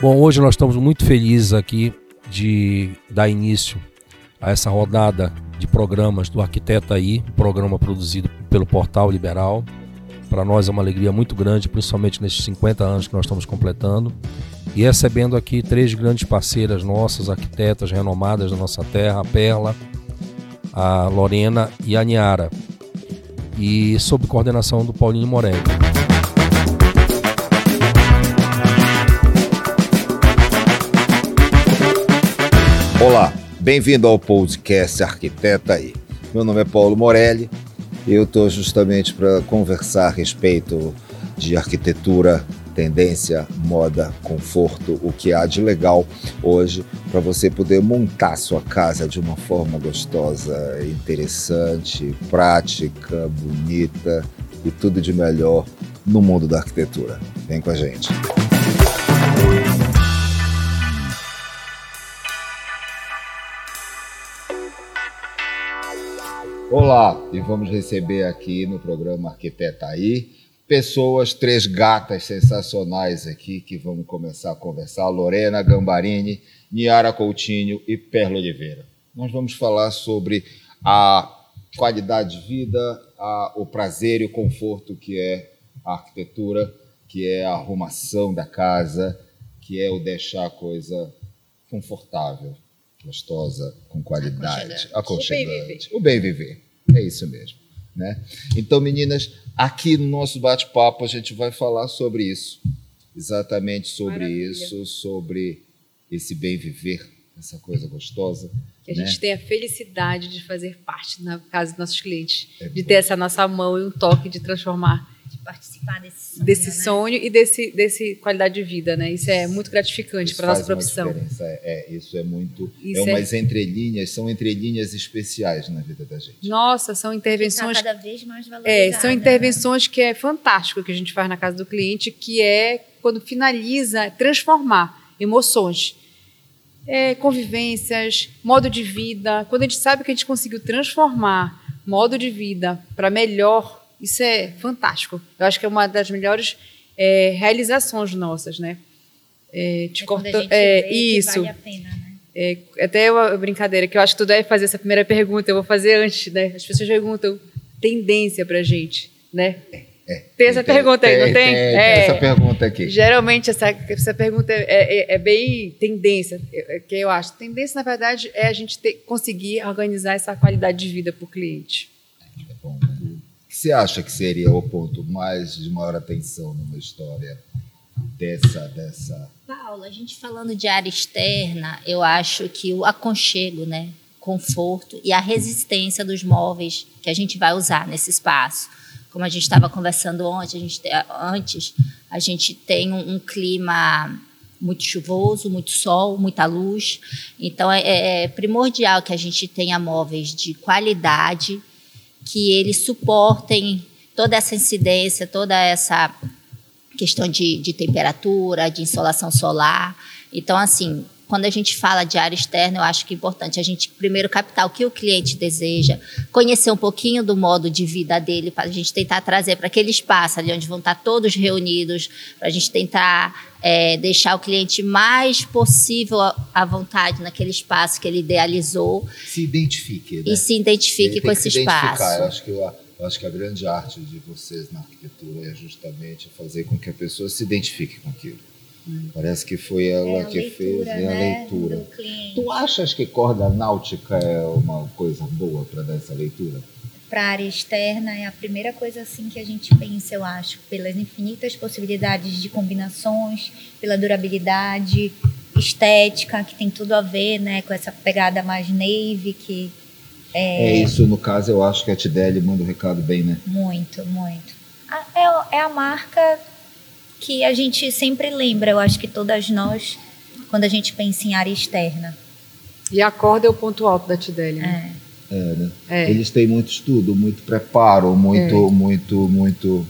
Bom, hoje nós estamos muito felizes aqui de dar início a essa rodada de programas do Arquiteta aí, um programa produzido pelo Portal Liberal. Para nós é uma alegria muito grande, principalmente nesses 50 anos que nós estamos completando. E recebendo aqui três grandes parceiras nossas, arquitetas renomadas da nossa terra, a Perla, a Lorena e a Niara. E sob coordenação do Paulinho Morelli. Olá, bem-vindo ao podcast Arquiteta aí. Meu nome é Paulo Morelli e eu estou justamente para conversar a respeito de arquitetura, tendência, moda, conforto, o que há de legal hoje para você poder montar sua casa de uma forma gostosa, interessante, prática, bonita e tudo de melhor no mundo da arquitetura. Vem com a gente. Olá, e vamos receber aqui no programa Arquiteta aí pessoas, três gatas sensacionais aqui que vamos começar a conversar: Lorena Gambarini, Niara Coutinho e Perla Oliveira. Nós vamos falar sobre a qualidade de vida, a, o prazer e o conforto que é a arquitetura, que é a arrumação da casa, que é o deixar a coisa confortável gostosa, com qualidade, aconchegante. O bem viver. É isso mesmo. Né? Então, meninas, aqui no nosso bate-papo a gente vai falar sobre isso. Exatamente sobre Maravilha. isso, sobre esse bem viver, essa coisa gostosa. Que a né? gente tenha a felicidade de fazer parte na casa dos nossos clientes, é de ter essa nossa mão e um toque de transformar participar desse sonho, desse né? sonho e desse, desse qualidade de vida, né? Isso é muito gratificante para nossa profissão. É, é, isso é muito. Isso é umas é... entrelinhas, são entrelinhas especiais na vida da gente. Nossa, são intervenções. Tá cada vez mais É, são intervenções que é fantástico que a gente faz na casa do cliente, que é quando finaliza transformar emoções. É, convivências, modo de vida. Quando a gente sabe que a gente conseguiu transformar modo de vida para melhor isso é fantástico. Eu acho que é uma das melhores é, realizações nossas, né? É, te é corta... é isso. Vale a pena, né? É, até uma brincadeira que eu acho que tu deve fazer essa primeira pergunta. Eu vou fazer antes, né? As pessoas perguntam tendência para gente, né? É, tem essa tem, pergunta aí, tem, não tem? tem é, essa pergunta aqui. Geralmente essa, essa pergunta é, é, é bem tendência, que eu acho. Tendência, na verdade, é a gente ter, conseguir organizar essa qualidade de vida para o cliente. É bom, né? Você acha que seria o ponto mais de maior atenção numa história dessa dessa Paulo, a gente falando de área externa, eu acho que o aconchego, né, conforto e a resistência dos móveis que a gente vai usar nesse espaço. Como a gente estava conversando ontem, a gente, antes, a gente tem um, um clima muito chuvoso, muito sol, muita luz. Então é, é primordial que a gente tenha móveis de qualidade que eles suportem toda essa incidência, toda essa questão de, de temperatura, de insolação solar. Então, assim, quando a gente fala de área externa, eu acho que é importante a gente primeiro captar o que o cliente deseja, conhecer um pouquinho do modo de vida dele, para a gente tentar trazer para aquele espaço ali onde vão estar todos reunidos, para a gente tentar é, deixar o cliente mais possível à vontade naquele espaço que ele idealizou. Se identifique. Né? E se identifique com esse espaço. Eu acho que eu, eu acho que a grande arte de vocês na arquitetura é justamente fazer com que a pessoa se identifique com aquilo. Parece que foi ela é que leitura, fez né, a né, leitura. Tu achas que corda náutica é uma coisa boa para dar essa leitura? Para a área externa é a primeira coisa assim que a gente pensa, eu acho, pelas infinitas possibilidades de combinações, pela durabilidade, estética, que tem tudo a ver, né, com essa pegada mais navy que é, é isso, no caso, eu acho que a Tideli manda o recado bem, né? Muito, muito. É, é a marca que a gente sempre lembra, eu acho que todas nós, quando a gente pensa em área externa. E a corda é o ponto alto da Tidélia. Né? É. É, né? é. Eles têm muito estudo, muito preparo, muito, é. muito, muito,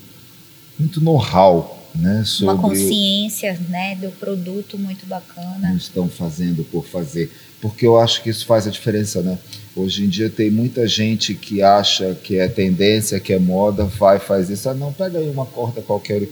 muito know-how. Né, sobre uma consciência né, do produto muito bacana. Não estão fazendo por fazer. Porque eu acho que isso faz a diferença, né? Hoje em dia tem muita gente que acha que é tendência, que é moda, vai, faz isso. Ah, não, pega aí uma corda qualquer e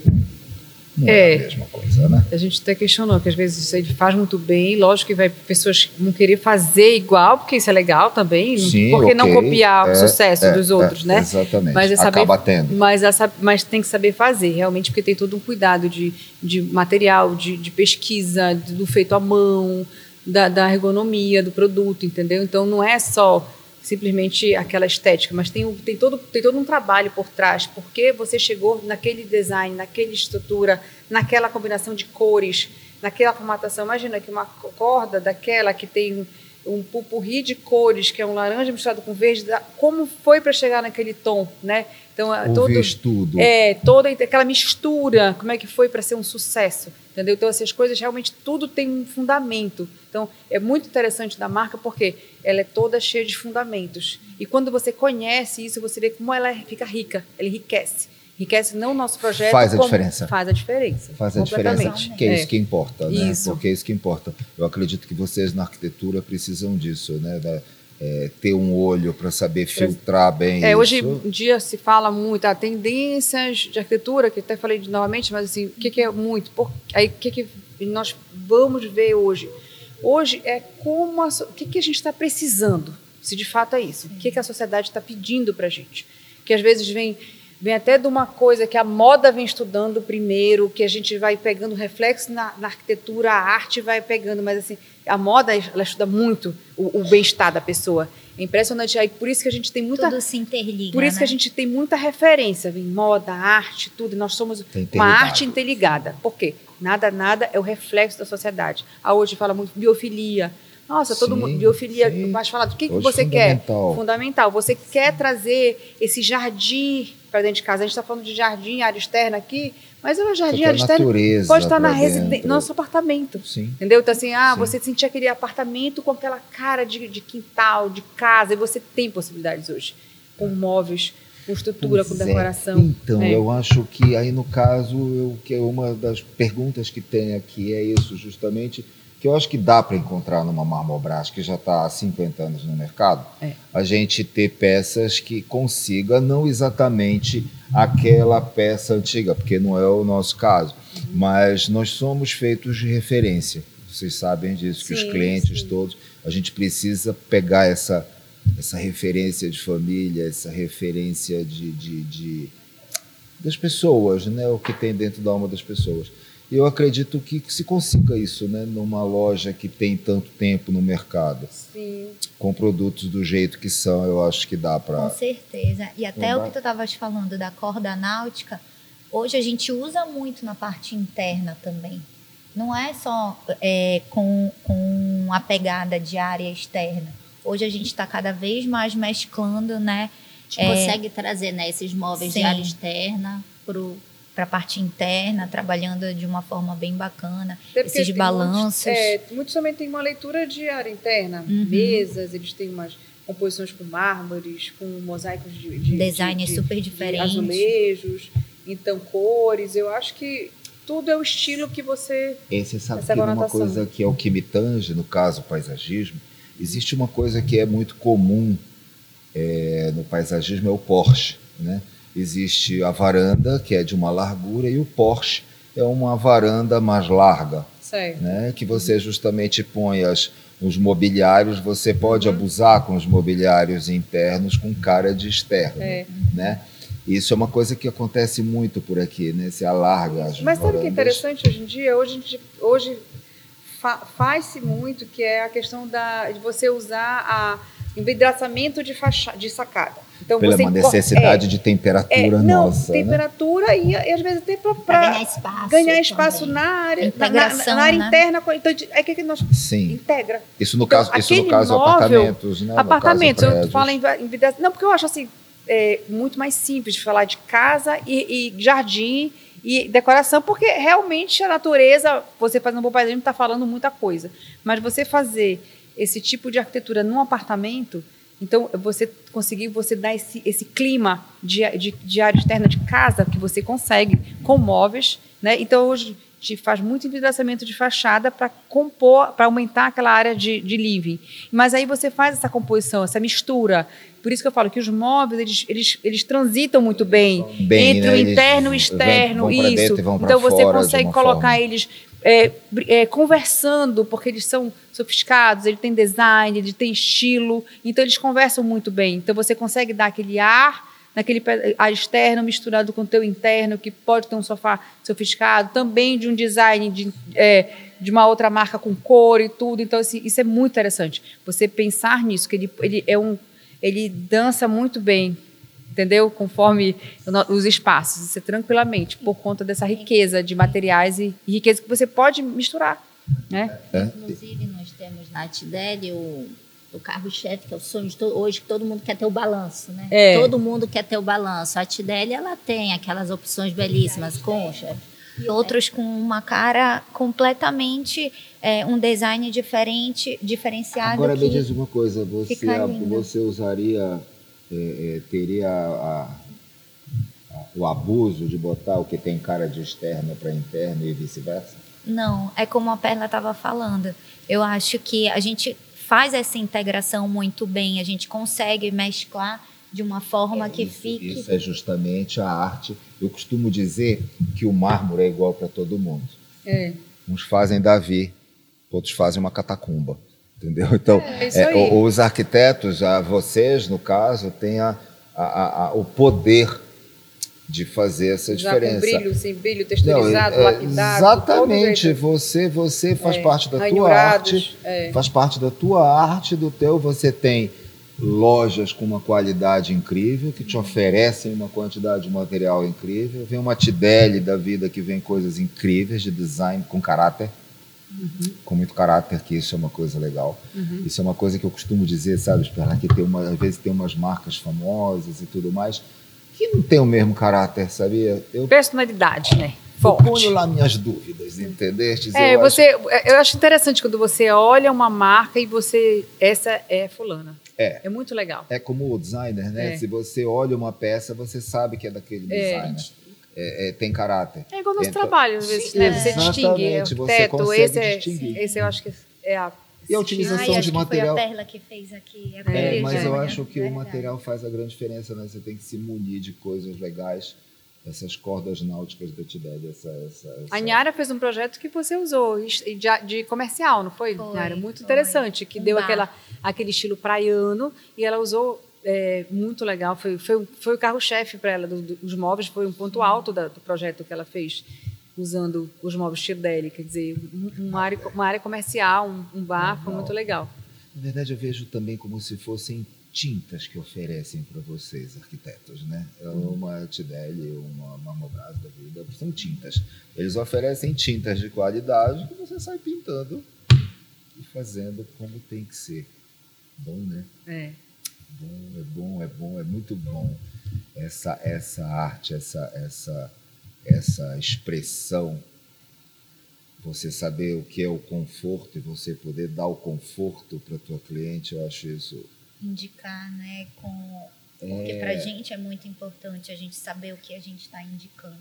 Não é, é a mesma coisa, né? A gente até questionou que às vezes ele faz muito bem, lógico que vai pessoas vão querer fazer igual, porque isso é legal também, Sim, porque okay. não copiar é, o sucesso é, dos outros, é, né? Exatamente. Mas é saber, Acaba tendo. Mas, mas tem que saber fazer, realmente, porque tem todo um cuidado de, de material, de, de pesquisa, do feito à mão, da, da ergonomia do produto, entendeu? Então não é só simplesmente aquela estética, mas tem, tem, todo, tem todo um trabalho por trás, porque você chegou naquele design, naquela estrutura, naquela combinação de cores, naquela formatação. Imagina que uma corda daquela que tem um pupurri de cores, que é um laranja misturado com verde, como foi para chegar naquele tom, né? Então, o todo, estudo. É, toda aquela mistura, como é que foi para ser um sucesso, entendeu? Então, essas coisas realmente tudo tem um fundamento. Então, é muito interessante da marca porque ela é toda cheia de fundamentos. E quando você conhece isso, você vê como ela fica rica, ela enriquece. Enriquece não o nosso projeto. Faz a diferença. Faz a diferença. Faz a diferença. Que é, é, isso que importa, né? Isso. Porque é isso que importa. Eu acredito que vocês na arquitetura precisam disso, né? Da, é, ter um olho para saber filtrar bem é, isso. Hoje em dia se fala muito a tendências de arquitetura, que até falei novamente, mas assim, o que, que é muito? Por, aí o que, que nós vamos ver hoje? Hoje é como a, o que, que a gente está precisando, se de fato é isso. O que, que a sociedade está pedindo para a gente? Que às vezes vem vem até de uma coisa que a moda vem estudando primeiro, que a gente vai pegando reflexo na, na arquitetura, a arte vai pegando, mas assim, a moda ela estuda muito o, o bem-estar da pessoa. É impressionante. Aí por isso que a gente tem muita. Tudo se interliga. Por isso né? que a gente tem muita referência, vem moda, arte, tudo. Nós somos uma arte interligada. Por quê? Nada, nada é o reflexo da sociedade. A hoje fala muito biofilia. Nossa, todo sim, mundo, biofilia, sim. mas fala, o que, que você fundamental. quer? Fundamental. Você quer trazer esse jardim para dentro de casa. A gente está falando de jardim, área externa aqui, mas o jardim, área externa pode estar na residência, nosso apartamento. Sim. Entendeu? Então, assim, ah, você sentir aquele apartamento com aquela cara de, de quintal, de casa, e você tem possibilidades hoje, com móveis, com estrutura, Pois com é. decoração. Então, É. eu acho que aí no caso, eu, que é uma das perguntas que tem aqui é isso justamente, que eu acho que dá para encontrar numa Marmobras que já está há 50 anos no mercado, É. a gente ter peças que consiga não exatamente aquela peça antiga, porque não é o nosso caso, mas nós somos feitos de referência. Vocês sabem disso, que os clientes sim. todos, a gente precisa pegar essa essa referência de família, essa referência de, de, de- das pessoas, né? O que tem dentro da alma das pessoas. E eu acredito que se consiga isso, né? Numa loja que tem tanto tempo no mercado, Sim. com produtos do jeito que são, eu acho que dá Com para. certeza. E até Não o dá. que tu estavas falando da corda náutica, hoje a gente usa muito na parte interna também. Não é só é, com, com a pegada de área externa. Hoje a gente está cada vez mais mesclando, né? Ah, assim, é, consegue trazer né, esses móveis Sim. de área externa para a parte interna, trabalhando de uma forma bem bacana. Até porque Esses balanços. Muitos, é, muitos também têm uma leitura de área interna. Uhum. Mesas, eles têm umas composições com mármores, com mosaicos de, de Design de, super de diferente. azulejos, então cores. Eu acho que tudo é o estilo que você. Esse sabe Essa que uma coisa que é o que me tange, no caso, o paisagismo, existe uma coisa que é muito comum é, no paisagismo, é o Porsche, né? Existe a varanda, que é de uma largura, e o Porsche é uma varanda mais larga, Certo. né? Que você justamente põe as, os mobiliários, você pode Uhum. abusar com os mobiliários internos com cara de externo, É. né? Isso é uma coisa que acontece muito por aqui, né? Se alarga as Mas sabe o que é interessante hoje em dia? Hoje, hoje fa- faz-se muito que é a questão da, de você usar a envidraçamento de, de sacada. Então, Pela você uma necessidade é, de é, temperatura não, nossa, né? temperatura e, e às vezes até Para ganhar espaço. ganhar espaço também. na área, na, na, na área né? interna. Então, é que que nós Sim. integra. Isso no Então, caso, isso no aquele caso móvel- apartamentos, né? Apartamentos, caso, eu falo em envidraçamento. Não, porque eu acho assim, é, muito mais simples de falar de casa e, e jardim e decoração, porque realmente a natureza, você fazendo um bom paisagismo, está falando muita coisa. Mas você fazer esse tipo de arquitetura num apartamento, então você conseguir você dar esse, esse clima de, de, de área externa de casa que você consegue com móveis, né? Então hoje gente faz muito envidraçamento de fachada para compor, para aumentar aquela área de, de living. Mas aí você faz essa composição, essa mistura. Por isso que eu falo que os móveis eles, eles, eles transitam muito bem, Bem, entre né? o Eles interno e o vão- externo, vão pra isso. dentro vão então você consegue colocar forma. eles é, é, conversando, porque eles são sofisticados, eles têm design, eles têm estilo, então eles conversam muito bem. Então você consegue dar aquele ar naquele ar externo misturado com o teu interno, que pode ter um sofá sofisticado, também de um design de, é, de uma outra marca com cor e tudo. Então, assim, isso é muito interessante. Você pensar nisso, que ele, ele é um. Ele dança muito bem, entendeu? Conforme os espaços, você tranquilamente, por conta dessa riqueza de materiais e, e riqueza que você pode misturar. Né? É. Inclusive, nós temos na Tideli o, o carro-chefe, que é o sonho de todo, hoje, que todo mundo quer ter o balanço, né? É. Todo mundo quer ter o balanço. A Tideli, ela tem aquelas opções belíssimas, concha. E outros com uma cara completamente, é, um design diferente, diferenciado. Agora me que- diz uma coisa, você, você usaria, é, é, teria a- a- o abuso de botar o que tem cara de externo para interno e vice-versa? Não, é como a Perla estava falando. Eu acho que a gente faz essa integração muito bem, a gente consegue mesclar de uma forma que isso, fique. Isso é justamente a arte. Eu costumo dizer que o mármore é igual para todo mundo. É. Uns fazem Davi, outros fazem uma catacumba. Entendeu? Então, É é, o- os arquitetos, a vocês, no caso, têm a, a- a- o poder de fazer essa Já com diferença. brilho, sem brilho, Não, texturizado, é- lapidado. Exatamente. Você, você faz É, parte da tua arte. é. Faz parte da tua arte, do teu. Você tem lojas com uma qualidade incrível, que te oferecem uma quantidade de material incrível. Vem uma Tideli da vida que vem coisas incríveis de design com caráter. Com muito caráter, que isso é uma coisa legal. Isso é uma coisa que eu costumo dizer, sabe, Esperar que tem uma, às vezes tem umas marcas famosas e tudo mais que não tem o mesmo caráter, sabia? Eu Personalidade, né? eu Forte. ponho lá minhas dúvidas, entendeste? É, Eu acho- você, eu acho interessante quando você olha uma marca e você, essa é fulana. É. É muito legal. É como o designer, né? É. Se você olha uma peça, você sabe que é daquele É. designer. É, é, tem caráter. É igual nosso Então, trabalho, às vezes, né? Você distingue, é arquiteto, consegue esse, é, distinguir. esse eu acho que é a... E a utilização Ai, de material. foi a Perla que fez aqui. a É, cor mas eu unha, acho que o verdade. material faz a grande diferença, né? Você tem que se munir de coisas legais, essas cordas náuticas da Tideli, essa, essa, essa... A Niara fez um projeto que você usou de, de comercial, não foi, Foi, Niara? Muito foi. interessante, que Um deu bar. aquela, aquele estilo praiano e ela usou é, muito legal. Foi, foi, foi o carro-chefe para ela do- do- dos móveis, foi um ponto alto da- do projeto que ela fez usando os móveis Tideli, quer dizer, um- uma área, uma área comercial, um, um bar, foi muito legal. Na verdade, eu vejo também como se fossem tintas que oferecem para vocês, arquitetos, né? É Uma Tideli, uma Marmobras da vida, são tintas. Eles oferecem tintas de qualidade que você sai pintando e fazendo como tem que ser. Bom, né? É. Bom, é bom, é bom, é muito bom essa essa arte, essa essa essa expressão. Você saber o que é o conforto e você poder dar o conforto para tua cliente, eu acho isso Indicar, né? Com... Porque pra gente é muito importante a gente saber o que a gente está indicando.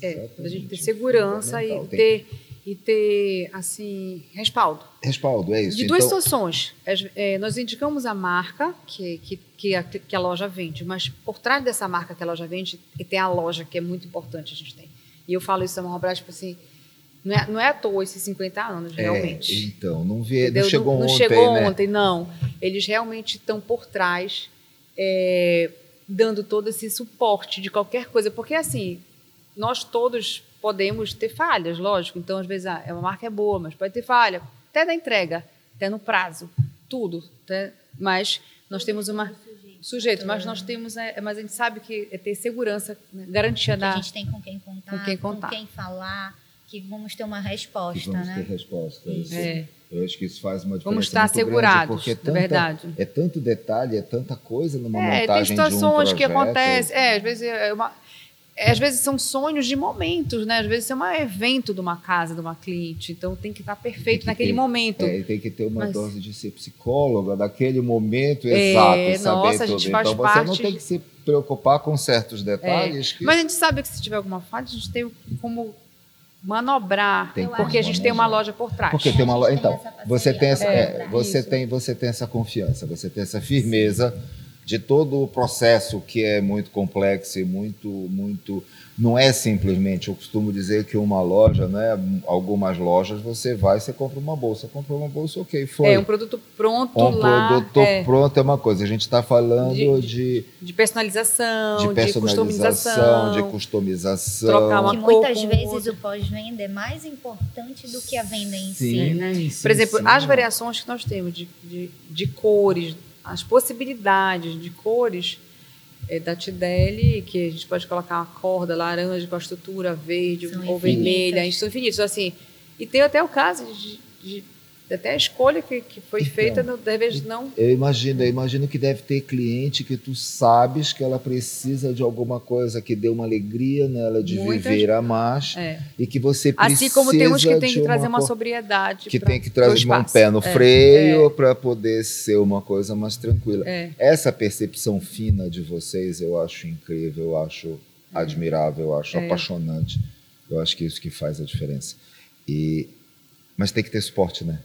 É, exatamente da gente ter segurança e. Tem ter, e ter, assim, respaldo. respaldo, é isso. De duas então, situações. É, nós indicamos a marca que, que, que, a, que a loja vende, mas por trás dessa marca que a loja vende, e tem a loja que é muito importante a gente tem. E eu falo isso da Marrobras, tipo assim, não é, não é à toa esses 50 anos, é, realmente. então, não, vê, não chegou não ontem, chegou né? ontem, não. Eles realmente estão por trás, é, dando todo esse suporte de qualquer coisa. Porque, assim, nós todos podemos ter falhas, lógico. Então, às vezes, ah, uma marca é boa, mas pode ter falha. Até na entrega, até no prazo, tudo. até- mas nós temos uma... Sujeito, mas nós temos... é, mas a gente sabe que é ter segurança, né, garantia Que da... a gente tem com quem contar, Com quem contar. falar, que vamos ter uma que resposta, vamos né? ter resposta. Isso. É. Eu acho que isso faz uma diferença Vamos estar muito grande, assegurados, porque é tanta- verdade. É tanto detalhe, é tanta coisa numa É, tem montagem de um situações que acontecem. É, às vezes é uma. é, às vezes são sonhos de momentos, né? Às vezes é um evento de uma casa, de uma cliente. Então tem que estar perfeito que naquele ter- momento. É, tem que ter uma Mas- dose de ser psicóloga daquele momento É, exato, saber nossa, a tudo. gente faz então você não parte tem que se preocupar com certos detalhes. que- Mas a gente sabe que se tiver alguma falha, a gente tem como manobrar, Tem porque a gente tem uma loja por trás. Porque tem uma loja. Então, você tem essa, é, trás. você Isso. tem, você tem essa confiança, você tem essa firmeza de todo o processo que é muito complexo e muito, muito. Não é simplesmente. Eu costumo dizer que uma loja, né? Algumas lojas você vai, você compra uma bolsa, comprou uma bolsa, ok, foi. É um produto pronto Um lá, produto é, pronto é uma coisa. A gente está falando De- de, de personalização, de de, personalização, customização, de customização. trocar uma Que cor muitas vezes outra. o pós-venda é mais importante do que a venda em si, Sim, né? sim, Por exemplo, sim. as variações que nós temos de, de, de cores, as possibilidades de cores é, da Tideli, que a gente pode colocar uma corda laranja com a estrutura verde São ou infinitas. vermelha, são infinitos. Assim, e tem até o caso de, de- até a escolha que, que foi Então, feita, no, deve não Eu imagino, eu imagino que deve ter cliente que tu sabes que ela precisa de alguma coisa que dê uma alegria nela de Muitas- viver a mais é. e que você precisa Assim como tem uns que tem que trazer uma co- sobriedade. que pra- tem que trazer um pé no É, freio para poder ser uma coisa mais tranquila. É, Essa percepção fina de vocês eu acho incrível, eu acho admirável, eu acho É. apaixonante. Eu acho que é isso que faz a diferença. E mas tem que ter suporte, né?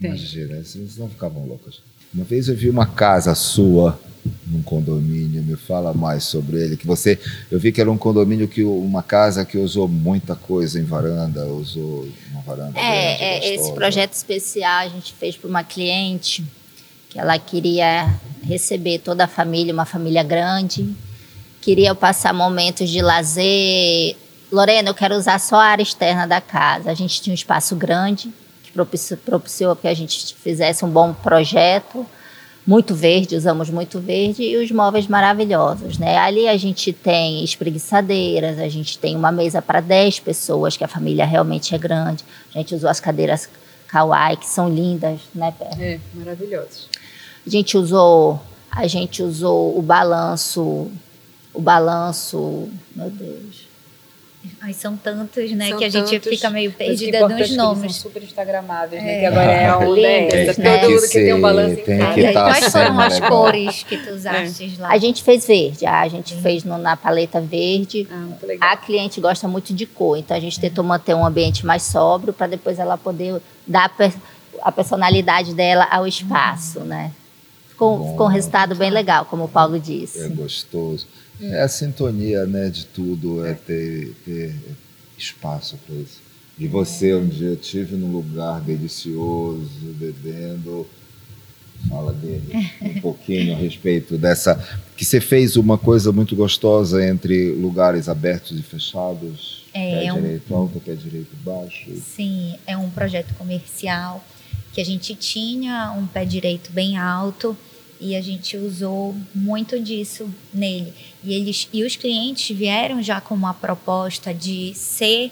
Tem. Imagina, vocês não ficavam loucas. Uma vez eu vi uma casa sua num condomínio, me fala mais sobre ele, que você, eu vi que era um condomínio que uma casa que usou muita coisa em varanda, usou uma varanda grande, É, é, esse projeto especial a gente fez para uma cliente que ela queria receber toda a família, uma família grande, queria passar momentos de lazer. Lorena, eu quero usar só a área externa da casa. A gente tinha um espaço grande propiciou, propiciou que a gente fizesse um bom projeto, muito verde, usamos muito verde e os móveis maravilhosos, né? Ali a gente tem espreguiçadeiras, a gente tem uma mesa para 10 pessoas, que a família realmente é grande. A gente usou as cadeiras kawaii, que são lindas, né, Pé? é, maravilhosos. A gente usou, a gente usou o balanço, o balanço, meu Deus. Ai, são tantos, né, São que a gente tantos, fica meio perdida é nos que eles nomes. São super instagramáveis, né? É. Que agora é a onda é? Todo mundo que tem um balanço em tem casa. E aí, tá quais foram as legal. cores que tu usaste lá? A gente fez verde, a gente fez no- na paleta verde. Ah, muito legal. A cliente gosta muito de cor, então a gente tentou manter um ambiente mais sóbrio para depois ela poder dar a per- a personalidade dela ao espaço, né? Ficou, Bom. ficou um resultado bem legal, como o Paulo É disse. gostoso. É a sintonia, né, de tudo, é ter, ter espaço para isso. E você, um dia, estive num lugar delicioso, bebendo. Fala dele um pouquinho a respeito dessa. Que você fez uma coisa muito gostosa entre lugares abertos e fechados. É, pé é um- direito alto, pé direito baixo. Sim, é um projeto comercial que a gente tinha um pé direito bem alto e a gente usou muito disso nele. E eles e os clientes vieram já com uma proposta de ser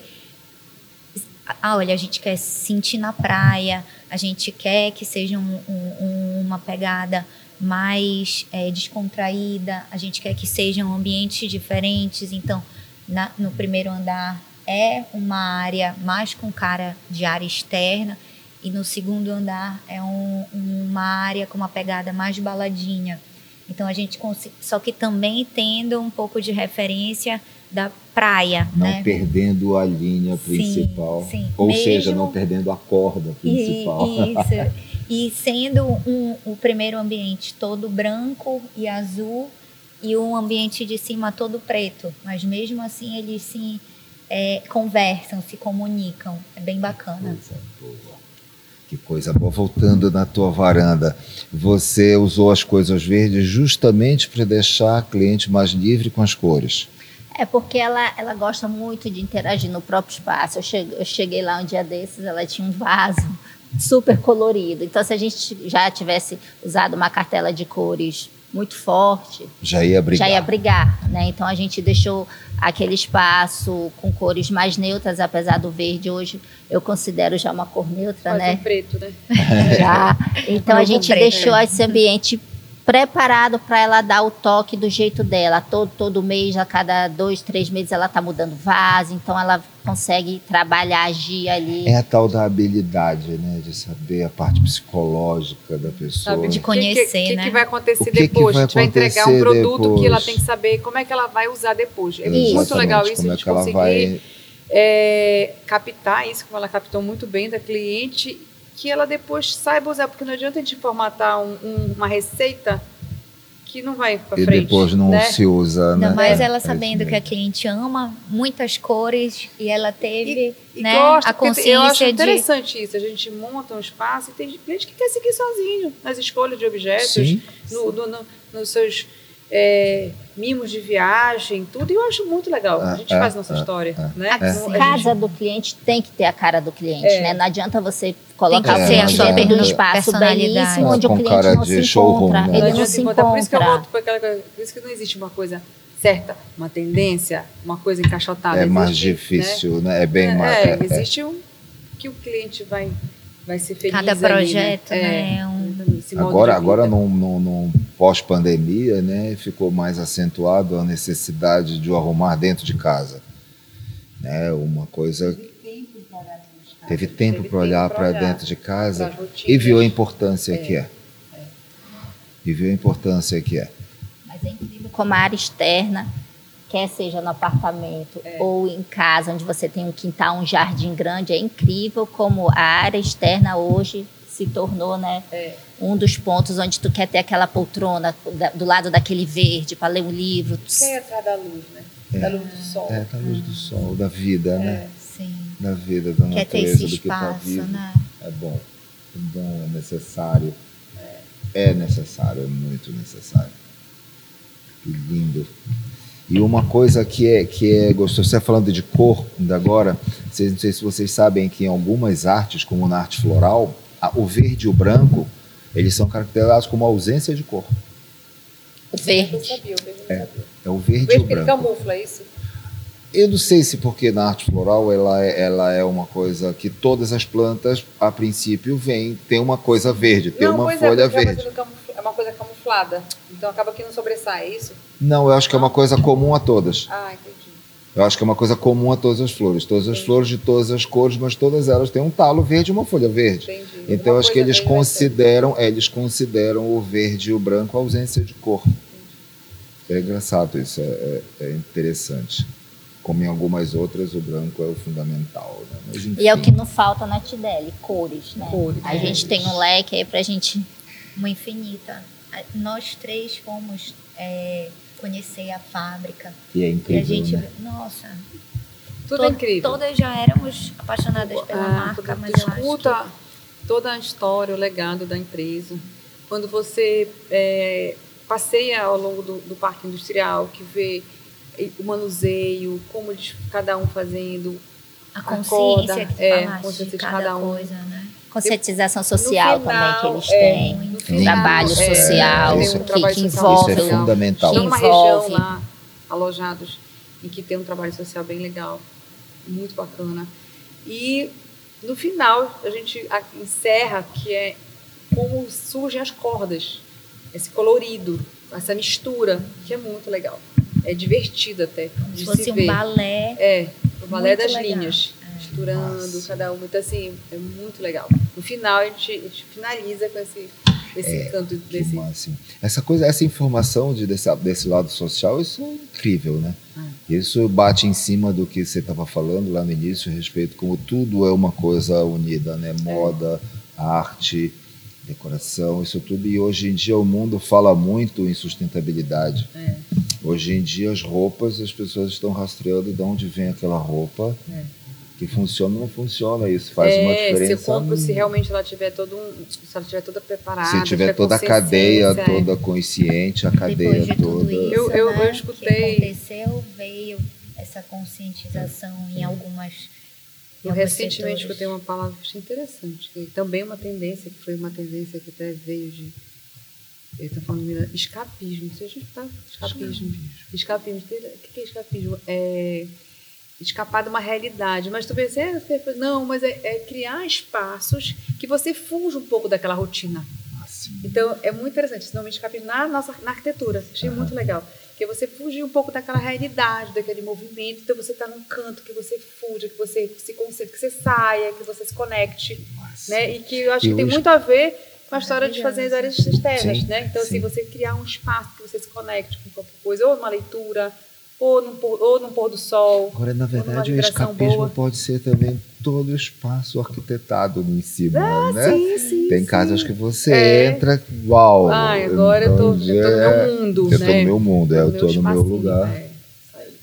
ah, olha, a gente quer se sentir na praia, a gente quer que seja um- um- uma pegada mais é, descontraída, a gente quer que sejam ambientes diferentes. Então, na- no primeiro andar é uma área mais com cara de área externa e no segundo andar é um- uma área com uma pegada mais baladinha. Então a gente consi- só que também tendo um pouco de referência da praia, Não né? perdendo a linha Sim, principal. sim. Ou Mesmo- seja, não perdendo a corda principal. E, isso. E sendo um, o primeiro ambiente todo branco e azul e um ambiente de cima todo preto, mas mesmo assim eles se é, conversam, se comunicam, é bem bacana. Coisa boa. Que coisa boa. Voltando na tua varanda, você usou as coisas verdes justamente para deixar a cliente mais livre com as cores. É porque ela, ela gosta muito de interagir no próprio espaço. Eu cheguei, eu cheguei lá um dia desses, ela tinha um vaso super colorido. Então, se a gente já tivesse usado uma cartela de cores muito forte, Já ia brigar. já ia brigar, né? Então a gente deixou aquele espaço com cores mais neutras, apesar do verde hoje eu considero já uma cor neutra, Pode né? ser preto, né? Já. Então a gente preto, deixou né? esse ambiente preparado para ela dar o toque do jeito dela. Todo, todo mês, a cada dois, três meses, ela tá mudando vaso, então ela consegue trabalhar, agir ali. É a tal da habilidade, né? De saber a parte psicológica da pessoa. Sabe, De o que- conhecer, que, que, né? que vai acontecer O que que depois? vai a gente vai entregar um produto que ela depois? tem que saber como é que ela vai usar depois. É Isso. muito legal isso, Como a é gente que ela conseguir vai é, captar isso, como ela captou muito bem da cliente, que ela depois saiba usar, porque não adianta a gente formatar um, um, uma receita que não vai para frente. E depois não né? se usa, né? Ainda mais É, ela é sabendo que a cliente ama muitas cores e ela teve E né, gosta, a porque eu acho consciência de. interessante isso. A gente monta um espaço e tem gente que quer seguir sozinho nas escolhas de objetos, Sim. no, no- no- nos seus é, mimos de viagem, tudo. E eu acho muito legal. A É, gente é, faz nossa é, história. é. Né? A Não- a casa gente- do cliente tem que ter a cara do cliente, É. né? Não adianta você colocar Tem o que ter a cliente sua dentro de um perso- espaço belíssimo onde o cliente cara não de se showroom, encontra. né? Não Ele não adianta se encontrar. Por isso que eu encontra. volto para aquela coisa. Por isso que não existe uma coisa certa, uma tendência, uma coisa encaixotada. É mais Existe, né? difícil, né? É bem é, mais. é, é, é. existe um que o cliente vai, vai ser feliz. Cada ali, projeto, né? né, É, é um- Agora, agora num, num- num pós-pandemia, né, ficou mais acentuado a necessidade de o arrumar dentro de casa. Né, uma coisa. Teve tempo para olhar para dentro de casa e viu a importância que é. E viu a importância que é. Mas é incrível como a área externa, quer seja no apartamento É. ou em casa, onde você tem um quintal, um jardim grande, é incrível como a área externa hoje se tornou, né? É. Um dos pontos onde tu quer ter aquela poltrona do lado daquele verde para ler um livro. Quem é atrás da luz, né? Da luz do sol. É da luz do sol, da vida, né? Sim. Da vida, da Quer ter natureza, esse do que está espaço, vivo. né? É bom. É bom, é necessário. É necessário, é muito necessário. Que lindo. E uma coisa que é, que é gostoso, você está falando de cor ainda agora, vocês, não sei se vocês sabem que em algumas artes, como na arte floral, o verde e o branco, eles são caracterizados como ausência de cor. O Eu verde. sabia, o verde sabia. É o O verde e verde o branco. camufla, é isso? Eu não sei se porque na arte floral ela é, ela é uma coisa que todas as plantas, a princípio, vêm, tem uma coisa verde, tem não, uma pois folha é, verde. É, uma coisa camufla- é uma coisa camuflada. Então acaba que não sobressai, é isso? Não, eu acho que é uma coisa comum a todas. Ah, entendi. Eu acho que é uma coisa comum a todas as flores. Todas as Sim. flores de todas as cores, mas todas elas têm um talo verde e uma folha verde. Entendi. Então Uma acho que eles consideram, é, eles consideram o verde e o branco ausência de cor. É engraçado isso, é, é- é interessante. Como em algumas outras, o branco é o fundamental. Né? Mas, E é o que não falta na Tideli, cores, né? Cores, a é. gente tem um leque aí pra gente. Uma infinita. Nós três fomos é, conhecer a fábrica. E é E a incrível, gente, né? nossa, Tudo to- é incrível. todas já éramos apaixonadas pela Ah, marca, mas eu acho escuta toda a história, o legado da empresa. Quando você é, passeia ao longo do, do parque industrial, que vê o manuseio, como eles, cada um fazendo, que a acorda, consciência que é, falaste consciência de cada, cada um. coisa, né? Conscientização social No também que final, eles é, têm. Um final, trabalho é, social tem um que, trabalho que social envolve. Isso é legal. fundamental. Numa envolve. região lá, alojados, em que tem um trabalho social bem legal, muito bacana. E no final, a gente encerra que é como surgem as cordas, esse colorido, essa mistura, que é muito legal. É divertido até. Como de se fosse se um ver. balé. É, o balé Muito das legal. linhas, misturando Nossa. cada uma. Então, assim, é muito legal. No final, a gente, a gente finaliza com esse, esse encanto Que desse. máximo. Essa coisa, essa informação de, desse, desse lado social, isso é incrível, né? Isso bate em cima do que você estava falando lá no início, a respeito como tudo é uma coisa unida, né? Moda, arte, decoração, isso tudo. E hoje em dia o mundo fala muito em sustentabilidade. É. Hoje em dia as roupas, as pessoas estão rastreando de onde vem aquela roupa. É. Que funciona ou não funciona, isso faz uma é, diferença. se eu compro, se realmente ela tiver todo um, se ela tiver toda preparada, Se tiver toda a cadeia, é. toda consciente, a cadeia de tudo toda. isso, Eu- eu- eu né, escutei- que aconteceu, veio essa conscientização em algumas em Eu recentemente setores. escutei uma palavra que achei interessante, que também é uma tendência, que foi uma tendência que até veio de. Ele está falando de escapismo. Você já está? Escapismo. Escapismo. O que que é escapismo? É escapar de uma realidade. Mas tu pensa, é, você- não, mas é, é criar espaços que você fuja um pouco daquela rotina. Máximo. Então, é muito interessante esse nome de escapismo na nossa na arquitetura. Achei muito legal. Porque você fugir um pouco daquela realidade, daquele movimento. Então, você está num canto que você fuja, que você se concentre, que você saia, que você se conecte. Né? E que eu acho E que tem hoje- muito a ver com a história de fazer as áreas externas. Sim, né? Então, sim. assim, você criar um espaço que você se conecte com qualquer coisa, ou uma leitura, ou no, pôr- ou no pôr do sol. Agora, na verdade, o escapismo boa. pode ser também todo o espaço arquitetado em cima, né? Ah, Sim, sim. Tem sim. casas que você É. entra, uau! Ai, agora eu tô, eu tô no é- meu mundo, Eu né? tô no meu mundo, é, eu tô no meu lugar. é.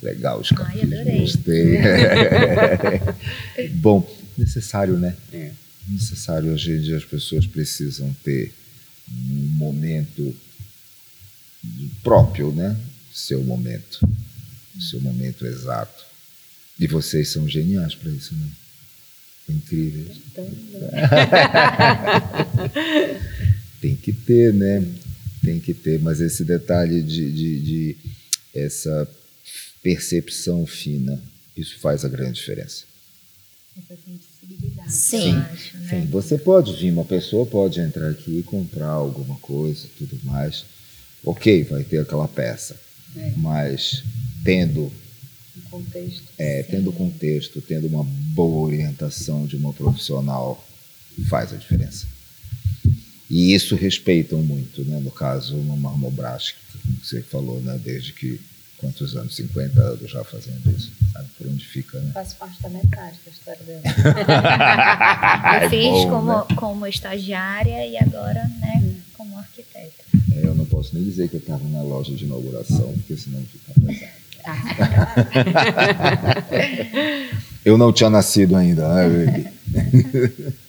Legal, escapismo, adorei. gostei. Bom, necessário, né? É. Necessário, hoje em dia as pessoas precisam ter um momento próprio, né? Seu momento, seu momento exato. E vocês são geniais para isso, né? Incríveis. Tem que ter, né? Tem que ter, mas esse detalhe de, de, de essa percepção fina, isso faz a grande diferença. Essa sensibilidade. Sim. acho, né? Sim, você pode vir, uma pessoa pode entrar aqui e comprar alguma coisa, tudo mais. Ok, vai ter aquela peça, É. mas tendo Um contexto. É, tendo contexto, tendo uma boa orientação de uma profissional, faz a diferença. E isso respeitam muito, né? No caso, no Marmobras, que você falou, né? Desde que, quantos anos? 50 anos já fazendo isso. Sabe por onde fica, né? Faço parte da metade da história dela. Eu É fiz bom, como, né? como estagiária e agora, né, como arquiteta. É, eu não posso nem dizer que eu estava na loja de inauguração, porque senão fica pesado. Eu não tinha nascido ainda, né, Baby?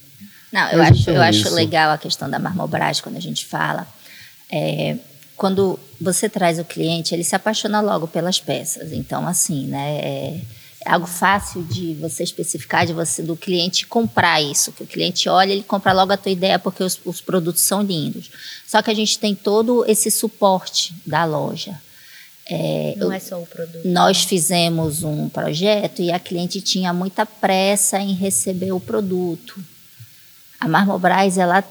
Não, eu acho, então eu é acho legal a questão da marmobragem quando a gente fala. É, quando você traz o cliente, ele se apaixona logo pelas peças. Então, assim, né? É, é algo fácil de você especificar, de você do cliente comprar isso. Que o cliente olha, ele compra logo a tua ideia porque os, os produtos são lindos. Só que a gente tem todo esse suporte da loja. É, Não eu- é só o produto. nós fizemos um projeto e a cliente tinha muita pressa em receber o produto. A Marmobras, ela,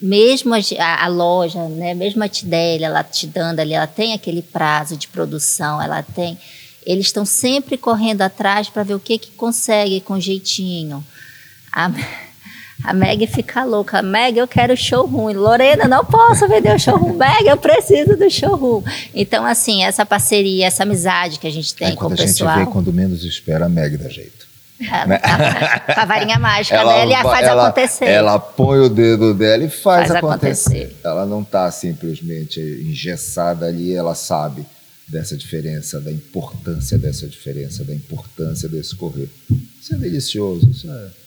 mesmo a, a- loja, né, mesmo a Tideli, ela te dando ali, ela tem aquele prazo de produção, ela tem. Eles estão sempre correndo atrás para ver o que, que consegue com jeitinho. A, a Meg fica louca. Meg, eu quero showroom. Lorena, não posso vender o showroom. Meg, eu preciso do showroom. Então, assim, essa parceria, essa amizade que a gente tem Aí com quando o a gente pessoal. vê, quando menos espera, a Meg dá jeito. Ela, com a varinha mágica dela e faz ela, acontecer. Ela põe o dedo dela e faz, Faz acontecer. acontecer. Ela não está simplesmente engessada ali, ela sabe dessa diferença, da importância dessa diferença, da importância desse correr. Isso é delicioso, isso é.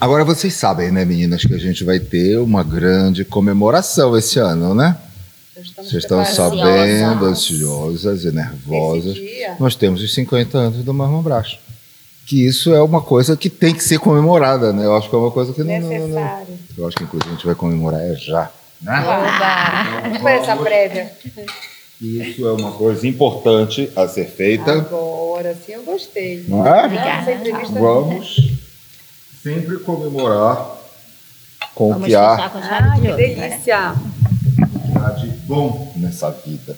Agora vocês sabem, né, meninas, que a gente vai ter uma grande comemoração esse ano, né? Estamos Vocês estão sabendo, Ansiosas. e nervosas. Nós temos os 50 anos do Marlon Brás. Que isso é uma coisa que tem que ser comemorada, né? Eu acho que é uma coisa que não. não, não, não. Necessário. Eu acho que inclusive a gente vai comemorar é já. Né? Oba! Vamos fazer essa prévia. Isso é uma coisa importante a ser feita. Agora sim eu gostei. Não é? Entrevista Vamos sempre comemorar com o que há, fechar com chave Ah, de que ouro, né? delícia! que há de bom nessa vida.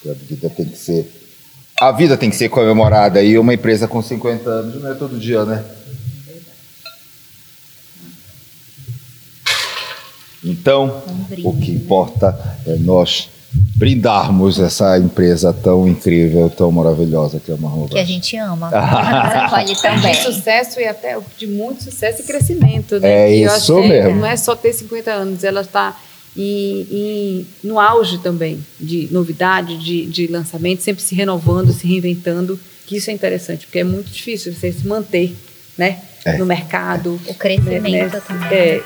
Que a vida tem que ser. A vida tem que ser comemorada e uma empresa com 50 anos não é todo dia, né? Então, o que né? importa é nós brindarmos essa empresa tão incrível, tão maravilhosa que é a Marlon Que a gente ama. Você pode De também. sucesso e até de muito sucesso e crescimento, né? É Que eu isso acho que mesmo. Não é só ter 50 anos, ela está em, em- no auge também de novidade, de, de lançamento, sempre se renovando, se reinventando. Que isso é interessante, porque é muito difícil você se manter, né? É. No mercado. O crescimento né? também. É,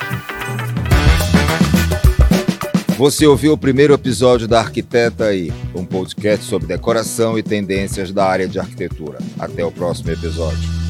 Você ouviu o primeiro episódio da Arquiteta aí, um podcast sobre decoração e tendências da área de arquitetura. Até o próximo episódio.